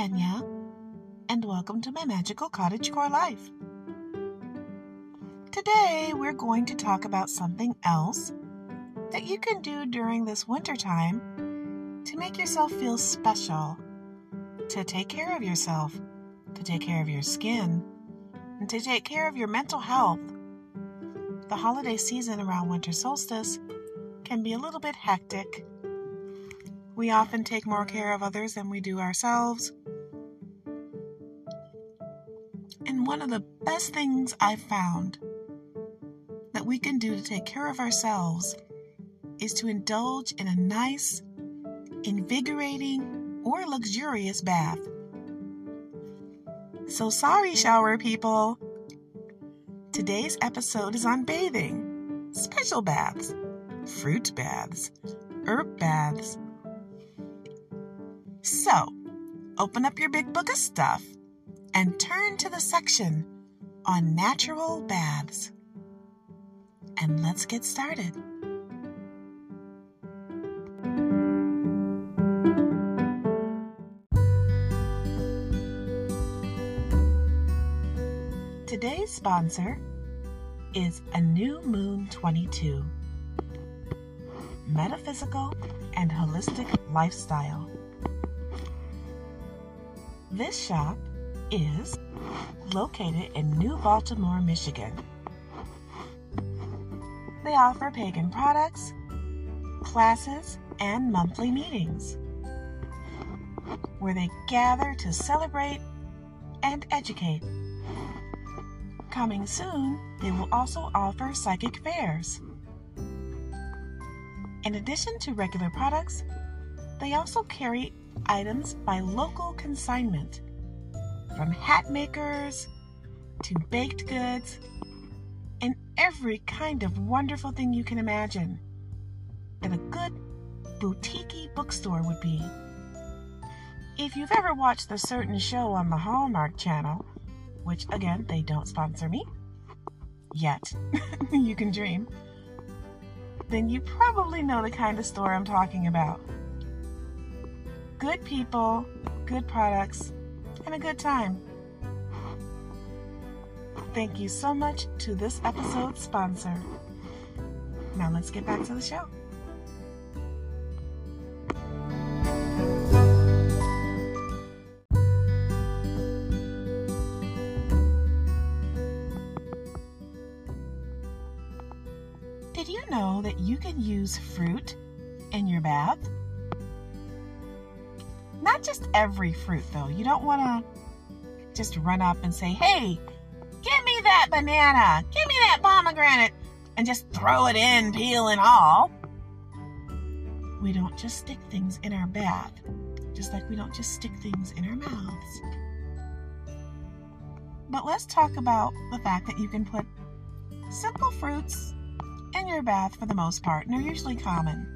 Kenya, and welcome to my magical cottage core life. Today, we're going to talk about something else that you can do during this winter time to make yourself feel special, to take care of yourself, to take care of your skin, and to take care of your mental health. The holiday season around winter solstice can be a little bit hectic. We often take more care of others than we do ourselves. One of the best things I've found that we can do to take care of ourselves is to indulge in a nice, invigorating, or luxurious bath. So sorry, shower people. Today's episode is on bathing, special baths, fruit baths, herb baths. So, open up your big book of stuff and turn to the section on natural baths and let's get started. Today's sponsor is A New Moon 22 Metaphysical and Holistic Lifestyle. This shop is located in New Baltimore, Michigan. They offer pagan products, classes, and monthly meetings where they gather to celebrate and educate. Coming soon, they will also offer psychic fairs. In addition to regular products, they also carry items by local consignment, from hat makers to baked goods and every kind of wonderful thing you can imagine that a good boutique bookstore would be. If you've ever watched a certain show on the Hallmark Channel, which again, they don't sponsor me yet, you can dream, then you probably know the kind of store I'm talking about. Good people, good products, and a good time. Thank you so much to this episode's sponsor. Now let's get back to the show. Did you know that you can use fruit in your bath? Not just every fruit, though. You don't want to just run up and say, hey, give me that banana, give me that pomegranate, and just throw it in, peel and all. We don't just stick things in our bath, just like we don't just stick things in our mouths. But let's talk about the fact that you can put simple fruits in your bath for the most part, and they're usually common.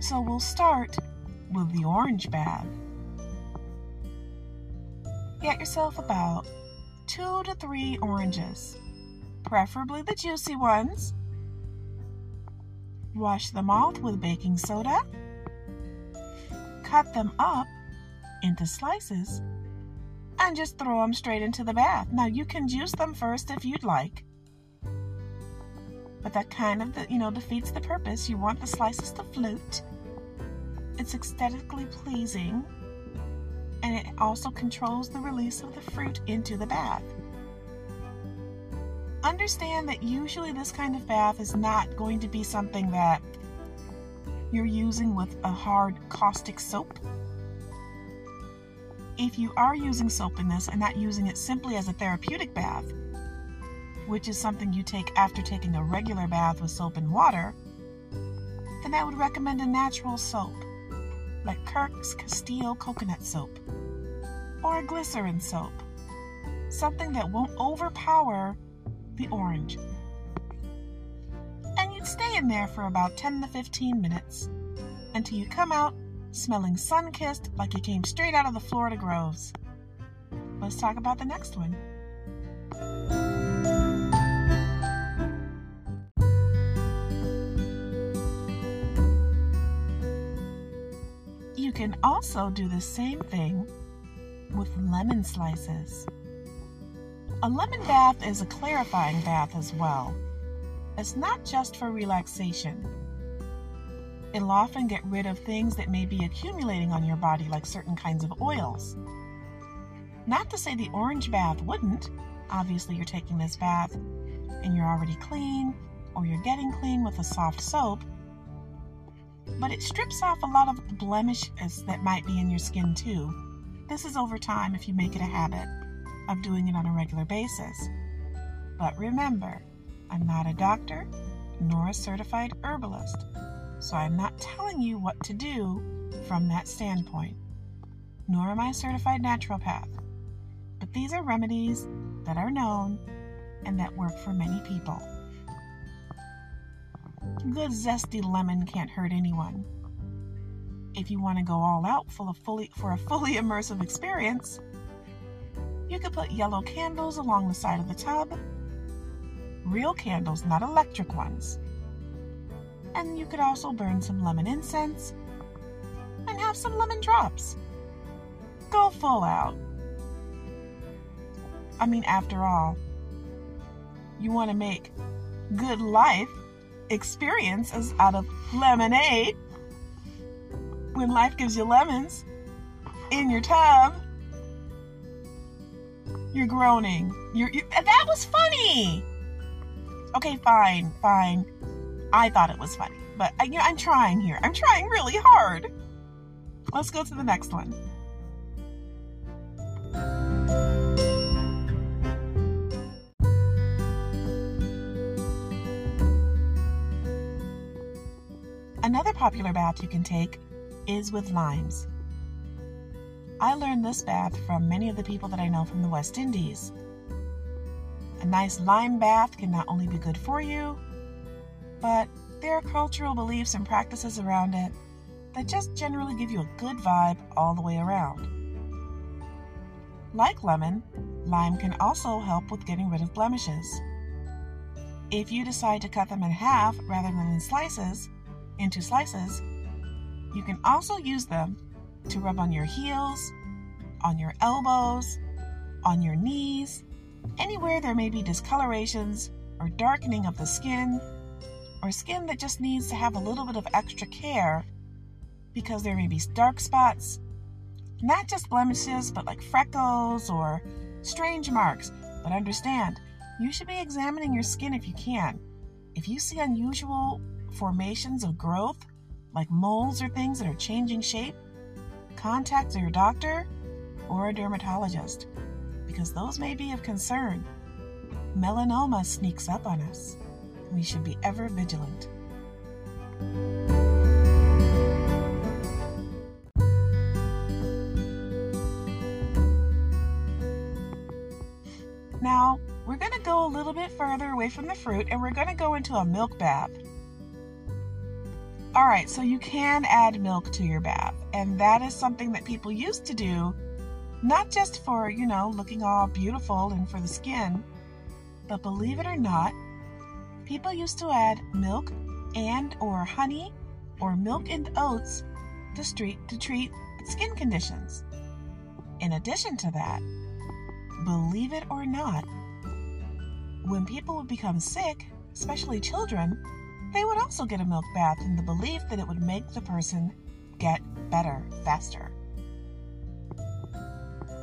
So we'll start with the orange bath. Get yourself about two to three oranges, preferably the juicy ones. Wash them off with baking soda. Cut them up into slices and just throw them straight into the bath. Now you can juice them first if you'd like. But that kind of, you know, defeats the purpose. You want the slices to float. It's aesthetically pleasing and it also controls the release of the fruit into the bath. Understand that usually this kind of bath is not going to be something that you're using with a hard caustic soap. If you are using soap in this and not using it simply as a therapeutic bath, which is something you take after taking a regular bath with soap and water, then I would recommend a natural soap like Kirk's Castile coconut soap or a glycerin soap, something that won't overpower the orange. And you'd stay in there for about 10 to 15 minutes until you come out smelling sun kissed like you came straight out of the Florida groves. Let's talk about the next one. Can also do the same thing with lemon slices. A lemon bath is a clarifying bath as well. It's not just for relaxation. It'll often get rid of things that may be accumulating on your body, like certain kinds of oils. Not to say the orange bath wouldn't. Obviously, you're taking this bath and you're already clean, or you're getting clean with a soft soap. But it strips off a lot of the blemishes that might be in your skin, too. This is over time if you make it a habit of doing it on a regular basis. But remember, I'm not a doctor nor a certified herbalist, so I'm not telling you what to do from that standpoint, nor am I a certified naturopath. But these are remedies that are known and that work for many people. Good zesty lemon can't hurt anyone. If you want to go all out full of fully, for a fully immersive experience, you could put yellow candles along the side of the tub. Real candles, not electric ones. And you could also burn some lemon incense and have some lemon drops. Go full out. I mean, after all, you want to make good life experiences out of lemonade when life gives you lemons in your tub. You're groaning. You're, you that was funny. Okay, fine, fine. I thought it was funny, but I, you know, I'm trying here. I'm trying really hard. Let's go to the next one. Popular bath you can take is with limes. I learned this bath from many of the people that I know from the West Indies. A nice lime bath can not only be good for you, but there are cultural beliefs and practices around it that just generally give you a good vibe all the way around. Like lemon, lime can also help with getting rid of blemishes. If you decide to cut them in half rather than in slices, into slices, you can also use them to rub on your heels, on your elbows, on your knees, anywhere there may be discolorations or darkening of the skin, or skin that just needs to have a little bit of extra care because there may be dark spots, not just blemishes, but like freckles or strange marks. But understand, you should be examining your skin if you can. If you see unusual formations of growth, like moles or things that are changing shape, contact your doctor or a dermatologist because those may be of concern. Melanoma sneaks up on us. We should be ever vigilant. Now, we're going to go a little bit further away from the fruit and we're going to go into a milk bath. All right, so you can add milk to your bath, and that is something that people used to do, not just for, you know, looking all beautiful and for the skin, but believe it or not, people used to add milk and or honey or milk and oats to, street, to treat skin conditions. In addition to that, believe it or not, when people would become sick, especially children, they would also get a milk bath in the belief that it would make the person get better faster.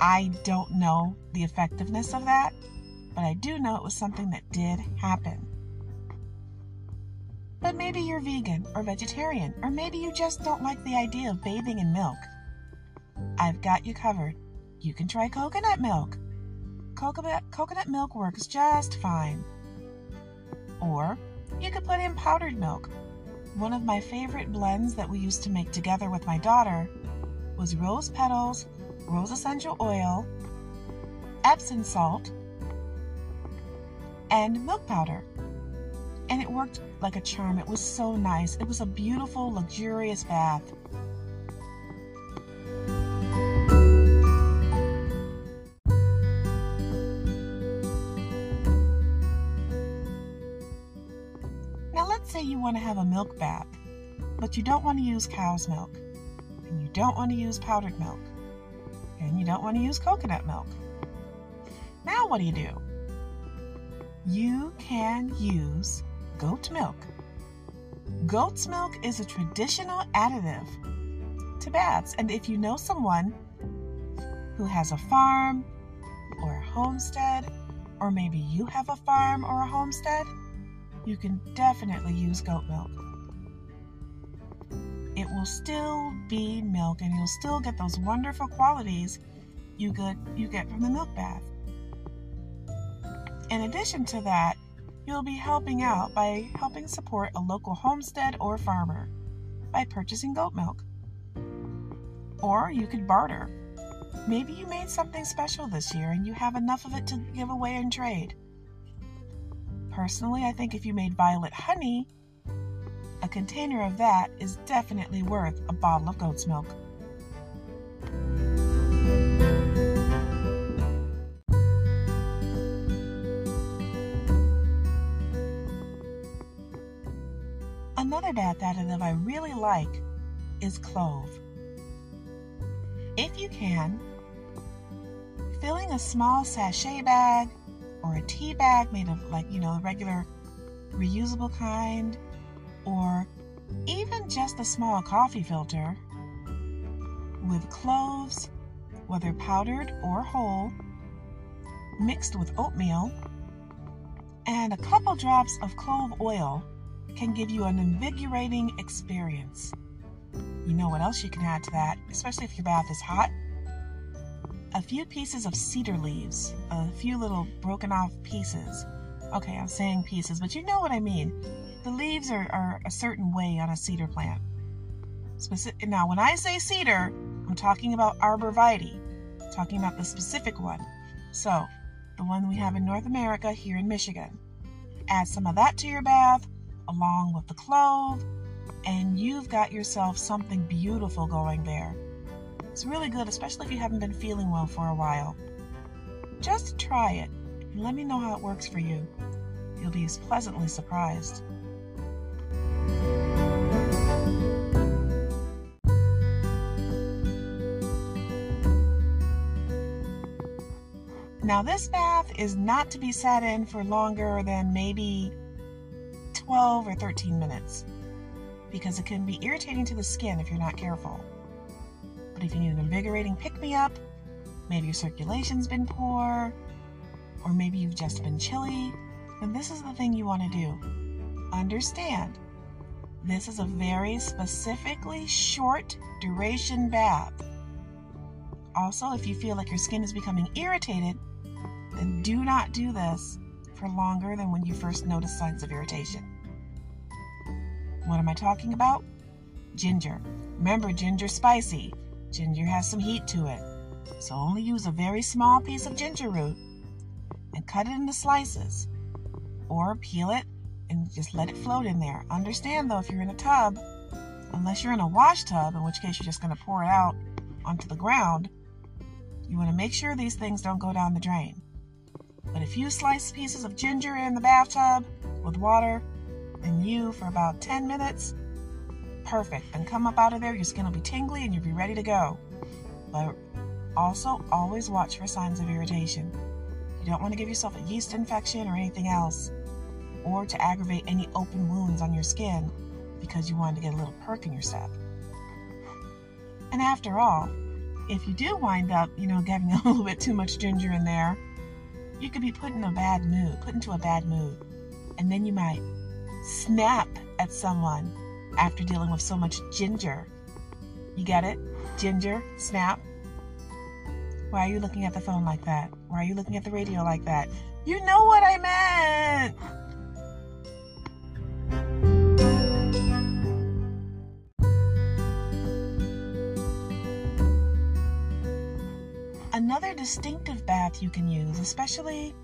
I don't know the effectiveness of that, but I do know it was something that did happen. But maybe you're vegan or vegetarian, or maybe you just don't like the idea of bathing in milk. I've got you covered. You can try coconut milk. Coconut, coconut milk works just fine. Or you could put in powdered milk. One of my favorite blends that we used to make together with my daughter was rose petals, rose essential oil, Epsom salt, and milk powder. And it worked like a charm. It was so nice. It was a beautiful, luxurious bath. You want to have a milk bath, but you don't want to use cow's milk. and you don't want to use powdered milk, and you don't want to use coconut milk. Now, what do you do? You can use goat milk. Goat's milk is a traditional additive to baths, and if you know someone who has a farm or a homestead, or maybe you have a farm or a homestead, you can definitely use goat milk. It will still be milk and you'll still get those wonderful qualities you get, you get from the milk bath. In addition to that, you'll be helping out by helping support a local homestead or farmer by purchasing goat milk. Or you could barter. Maybe you made something special this year and you have enough of it to give away and trade. Personally, I think if you made violet honey, a container of that is definitely worth a bottle of goat's milk. Another bath additive I really like is clove. If you can, filling a small sachet bag or a tea bag made of like, you know, a regular reusable kind, or even just a small coffee filter with cloves, whether powdered or whole, mixed with oatmeal, and a couple drops of clove oil can give you an invigorating experience. You know what else you can add to that, especially if your bath is hot? A few pieces of cedar leaves, a few little broken off pieces. Okay, I'm saying pieces, but you know what I mean. The leaves are, are a certain way on a cedar plant. Now, when I say cedar, I'm talking about arborvitae, talking about the specific one. So, the one we have in North America here in Michigan. Add some of that to your bath, along with the clove, and you've got yourself something beautiful going there. It's really good, especially if you haven't been feeling well for a while. Just try it and let me know how it works for you. You'll be pleasantly surprised. Now, this bath is not to be sat in for longer than maybe 12 or 13 minutes because it can be irritating to the skin if you're not careful. But if you need an invigorating pick me up, maybe your circulation's been poor, or maybe you've just been chilly, then this is the thing you want to do. Understand, this is a very specifically short duration bath. Also, if you feel like your skin is becoming irritated, then do not do this for longer than when you first notice signs of irritation. What am I talking about? Ginger. Remember, ginger's spicy. Ginger has some heat to it. So only use a very small piece of ginger root and cut it into slices. Or peel it and just let it float in there. Understand though, if you're in a tub, unless you're in a wash tub, in which case you're just going to pour it out onto the ground, you want to make sure these things don't go down the drain. But a few sliced pieces of ginger in the bathtub with water and you for about 10 minutes, perfect. Then come up out of there, your skin will be tingly and you'll be ready to go. But also, always watch for signs of irritation. You don't want to give yourself a yeast infection or anything else, or to aggravate any open wounds on your skin because you wanted to get a little perk in your step. And after all, if you do wind up, you know, getting a little bit too much ginger in there, you could be put in a bad mood, put into a bad mood. And then you might snap at someone after dealing with so much ginger. You get it? Ginger, snap. Why are you looking at the phone like that? Why are you looking at the radio like that? You know what I meant! Another distinctive bath you can use, especially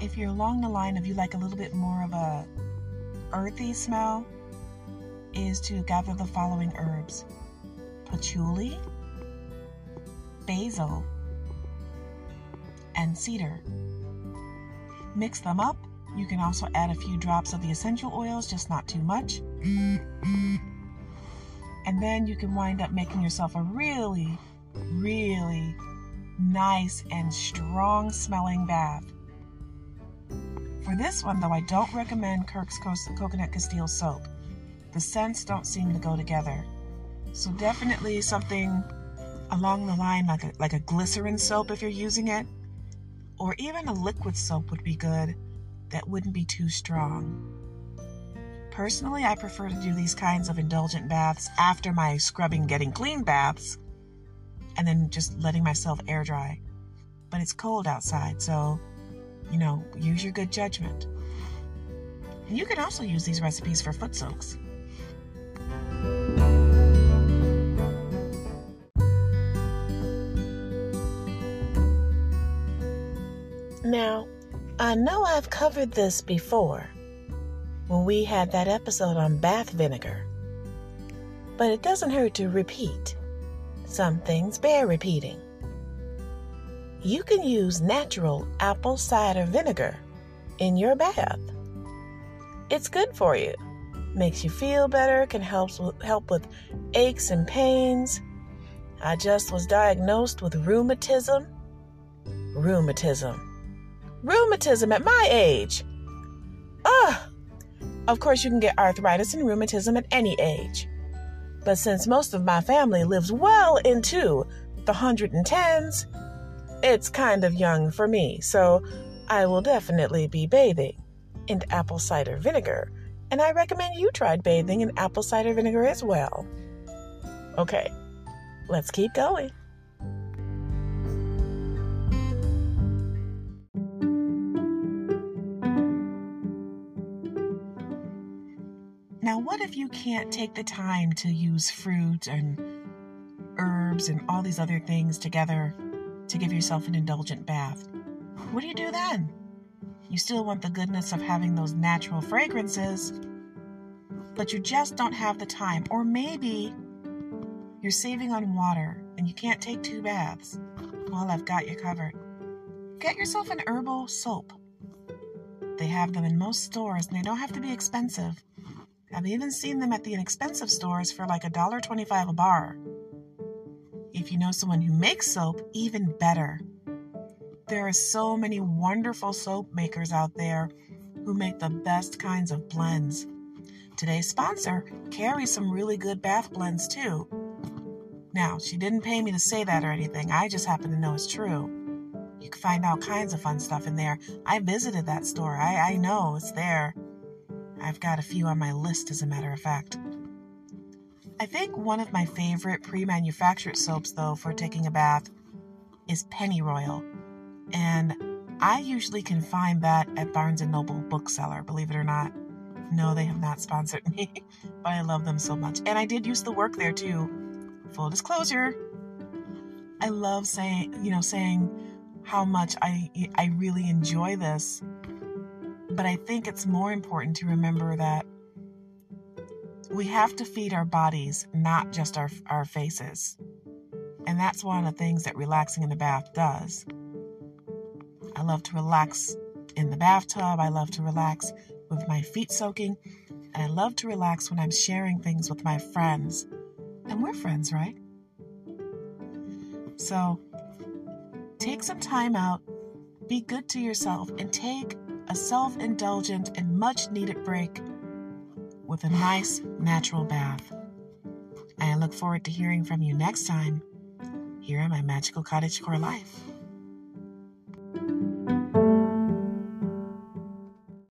if you're along the line of you like a little bit more of a earthy smell, is to gather the following herbs patchouli, basil, and cedar. Mix them up. You can also add a few drops of the essential oils, just not too much. And then you can wind up making yourself a really, really nice and strong smelling bath. For this one, though, I don't recommend Kirk's Coconut Castile soap. The scents don't seem to go together. So definitely something along the line like a, like a glycerin soap if you're using it, or even a liquid soap would be good that wouldn't be too strong. Personally, I prefer to do these kinds of indulgent baths after my scrubbing, getting clean baths, and then just letting myself air dry. But it's cold outside, so, you know, use your good judgment. And you can also use these recipes for foot soaks. Now, I know I've covered this before when we had that episode on bath vinegar, but it doesn't hurt to repeat. Some things bear repeating. You can use natural apple cider vinegar in your bath. It's good for you. Makes you feel better, can help help with aches and pains. I just was diagnosed with rheumatism. Rheumatism Rheumatism at my age. Ugh. Of course, you can get arthritis and rheumatism at any age. But since most of my family lives well into the 110s, it's kind of young for me, so I will definitely be bathing in apple cider vinegar, and I recommend you try bathing in apple cider vinegar as well. Okay, let's keep going. Can't take the time to use fruit and herbs and all these other things together to give yourself an indulgent bath? What do you do then? You still want the goodness of having those natural fragrances, but you just don't have the time. Or maybe you're saving on water and you can't take two baths. Well, I've got you covered. Get yourself an herbal soap. They have them in most stores and they don't have to be expensive. I've even seen them at the inexpensive stores for like a dollar twenty-five a bar. If you know someone who makes soap, even better. There are so many wonderful soap makers out there who make the best kinds of blends. Today's sponsor carries some really good bath blends too. Now, she didn't pay me to say that or anything, I just happen to know it's true. You can find all kinds of fun stuff in there. I visited that store, I, I know it's there. I've got a few on my list, as a matter of fact. I think one of my favorite pre manufactured soaps, though, for taking a bath is Pennyroyal. And I usually can find that at Barnes & Noble bookseller, believe it or not. No, they have not sponsored me, but I love them so much. And I did used to work there too. Full disclosure. I love saying, you know, saying how much I I really enjoy this but I think it's more important to remember that we have to feed our bodies, not just our, our faces. And that's one of the things that relaxing in the bath does. I love to relax in the bathtub. I love to relax with my feet soaking. And I love to relax when I'm sharing things with my friends. And we're friends, right? So take some time out, be good to yourself, and take a self indulgent and much needed break with a nice natural bath. I look forward to hearing from you next time here in my magical cottagecore life.